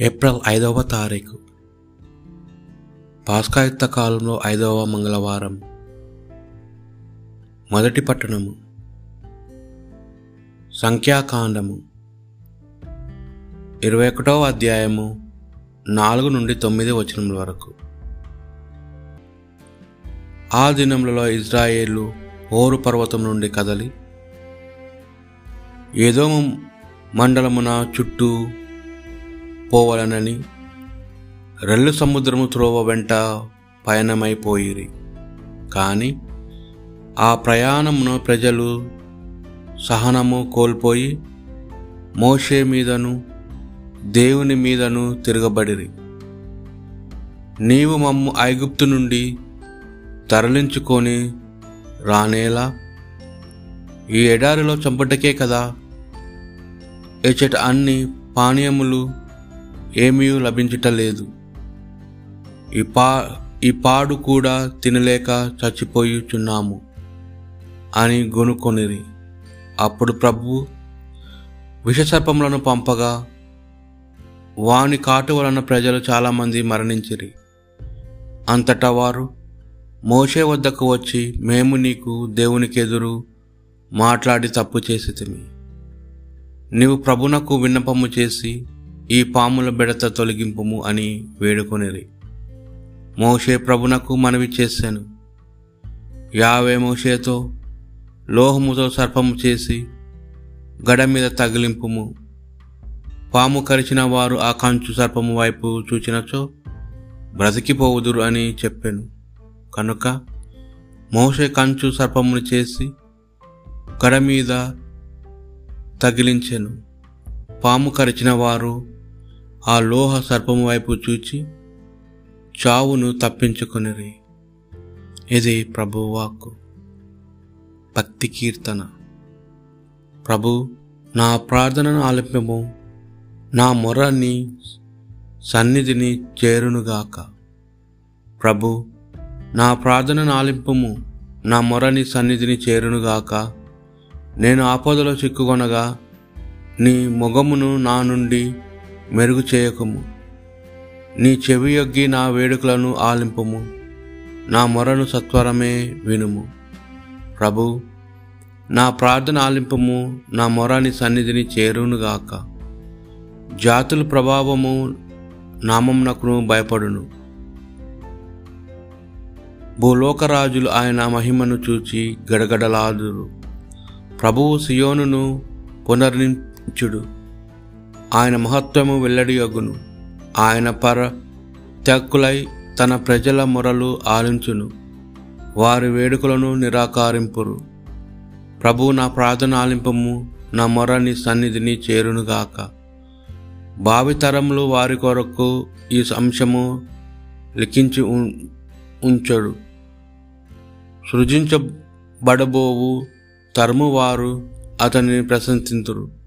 April ఐదవ తారీఖు. పాస్కాయుక్త కాలంలో ఐదవ మంగళవారం. మొదటి పట్టణము. సంఖ్యాకాండము. ఇరవై ఒకటవ అధ్యాయము నాలుగు నుండి తొమ్మిది వచనముల వరకు. ఆ దినములలో ఇజ్రాయేలు ఓరు పర్వతం నుండి కదలి ఏదో మండలమున చుట్టూ పోవలనని రెల్లు సముద్రము త్రోవ వెంట పయనమైపోయిరి. కానీ ఆ ప్రయాణమును ప్రజలు సహనము కోల్పోయి మోషే మీదను దేవుని మీదను తిరగబడిరి. నీవు మమ్ము ఐగుప్తు నుండి తరలించుకొని రానేలా? ఈ ఎడారిలో చంపటకే కదా? ఇచ్చట అన్ని పానీయములు ఏమీ లభించటలేదు ఈ పా ఈ పాడు కూడా తినలేక చచ్చిపోయుచున్నాము అని గొనుకొనిరి. అప్పుడు ప్రభు విషసర్పములను పంపగా వాని కాటు వలన ప్రజలు చాలామంది మరణించిరి. అంతటా వారు మోషే వద్దకు వచ్చి మేము నీకు దేవునికి ఎదురు మాట్లాడి తప్పు చేసితిమి నీవు ప్రభునకు విన్నపము చేసి ఈ పాముల బెడత తొలగింపుము అని వేడుకొనిరి. మోషే ప్రభునకు మనవి చేశాను. యావే మోషేతో లోహముతో సర్పము చేసి గడ మీద తగిలింపుము. పాము కరిచిన వారు ఆ కంచు సర్పము వైపు చూచినచో బ్రతికిపోవుదురు అని చెప్పాను. కనుక మోషే కంచు సర్పమును చేసి గడ మీద తగిలించెను. పాము కరిచిన వారు ఆ లోహ సర్పము వైపు చూచి చావును తప్పించుకొనిరి. ఇది ప్రభువాక్కు భక్తి కీర్తన. ప్రభు నా ప్రార్థనను ఆలింపము నా మొరని సన్నిధిని చేరునుగాక. ప్రభు నా ప్రార్థనను ఆలింపము నా మొరని సన్నిధిని చేరునుగాక. నేను ఆపదలో చిక్కుకొనగా నీ మొగమును నా నుండి మెరుగు చేయకము. నీ చెవి యొగ్గి నా వేడుకలను ఆలింపము. నా మొరను సత్వరమే వినుము. ప్రభు నా ప్రార్థన ఆలింపము నా మొరని సన్నిధిని చేరునుగాక. జాతుల ప్రభావము నామంనకును భయపడును. భూలోకరాజులు ఆయన మహిమను చూచి గడగడలాదురు. ప్రభువు సియోనును పునర్నించుడు. ఆయన మహత్వము వెల్లడియగును. ఆయన పర త్యక్కులై తన ప్రజల మొరలు ఆలించును. వారి వేడుకలను నిరాకారింపురు. ప్రభు నా ప్రార్థన ఆలింపము నా మొరని సన్నిధిని చేరునుగాక. భావితరములు వారి కొరకు ఈ అంశము లిఖించి ఉంచడు. సృజించబడబోవు తరమువారు అతనిని ప్రశంసింతురు.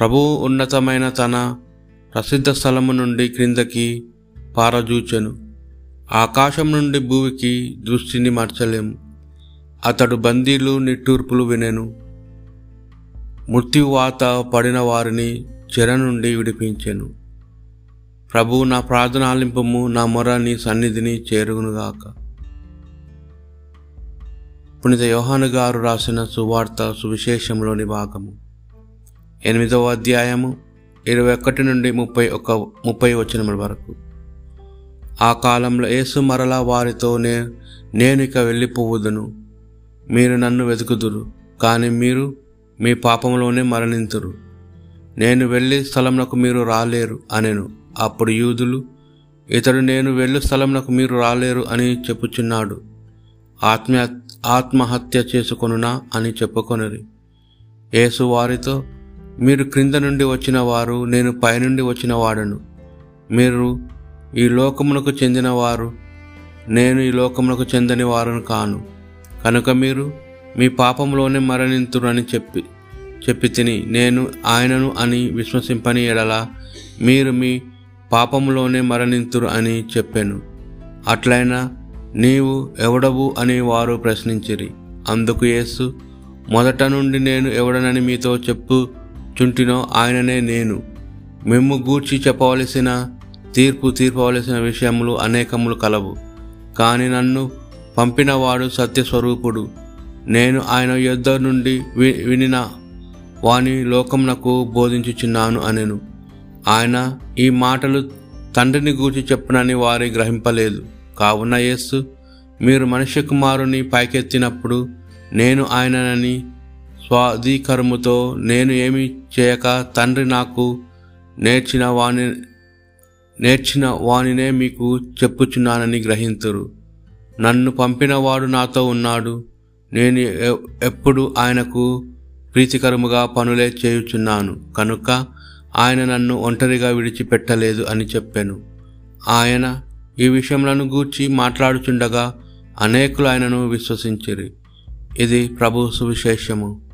ప్రభువు ఉన్నతమైన తన ప్రసిద్ధ స్థలము నుండి క్రిందకి పారజూచెను. ఆకాశం నుండి భూమికి దృష్టిని మార్చలేము. అతడు బందీలు నిట్టూర్పులు వినెను. మృత్యువాత పడిన వారిని చెర నుండి విడిపించెను. ప్రభు నా ప్రార్థన ఆలింపము నా మొర నీ సన్నిధిని చేరుగునుగాక. పునిత యోహాను గారు రాసిన సువార్త సువిశేషంలోని భాగము. ఎనిమిదవ అధ్యాయము ఇరవై ఒకటి నుండి ముప్పై ఒక ముప్పై వచనముల వరకు. ఆ కాలంలో యేసు మరలా వారితో నే నేను ఇక వెళ్ళిపోవుదును. మీరు నన్ను వెతుకుదురు కానీ మీరు మీ పాపంలోనే మరణింతురు. నేను వెళ్ళి స్థలంలో మీరు రాలేరు అనెను. అప్పుడు యూదులు ఇతడు నేను వెళ్ళు స్థలంలో మీరు రాలేరు అని చెప్పుచున్నాడు. ఆత్మ ఆత్మహత్య చేసుకొనునా అని చెప్పుకొనిరి. యేసు వారితో మీరు క్రింద నుండి వచ్చిన వారు నేను పైనుండి వచ్చిన వాడను మీరు ఈ లోకమునకు చెందినవారు నేను ఈ లోకమునకు చెందని వారును కాను. కనుక మీరు మీ పాపంలోనే మరణింతురని చెప్పి చెప్పి తిని నేను ఆయనను అని విశ్వసింపని ఎడల మీరు మీ పాపంలోనే మరణింతురు అని చెప్పాను. అట్లయినా నీవు ఎవడవు అని వారు ప్రశ్నించిరి. అందుకు యేసు మొదట నుండి నేను ఎవడనని మీతో చెప్పు చుంటినో ఆయననే నేను. మేము గూర్చి చెప్పవలసిన తీర్పు తీర్పవలసిన విషయములు అనేకములు కలవు. కానీ నన్ను పంపినవాడు సత్యస్వరూపుడు. నేను ఆయన యుద్ధ నుండి వి వినిన వాని లోకమునకు బోధించుచున్నాను అనెను. ఆయన ఈ మాటలు తండ్రిని గూర్చి చెప్పునని వారి గ్రహింపలేదు. కావున యేసు మీరు మనుష్య కుమారుని పైకెత్తినప్పుడు నేను ఆయననని స్వాధీకరముతో నేను ఏమి చేయక తండ్రి నాకు నేర్చిన వాని నేర్చిన వానినే మీకు చెప్పుచున్నానని గ్రహింతురు. నన్ను పంపినవాడు నాతో ఉన్నాడు. నేను ఎప్పుడు ఆయనకు ప్రీతికరముగా పనులే చేయుచున్నాను. కనుక ఆయన నన్ను ఒంటరిగా విడిచిపెట్టలేదు అని చెప్పాను. ఆయన ఈ విషయములను గూర్చి మాట్లాడుచుండగా అనేకులు ఆయనను విశ్వసించిరి. ఇది ప్రభు సువిశేషము.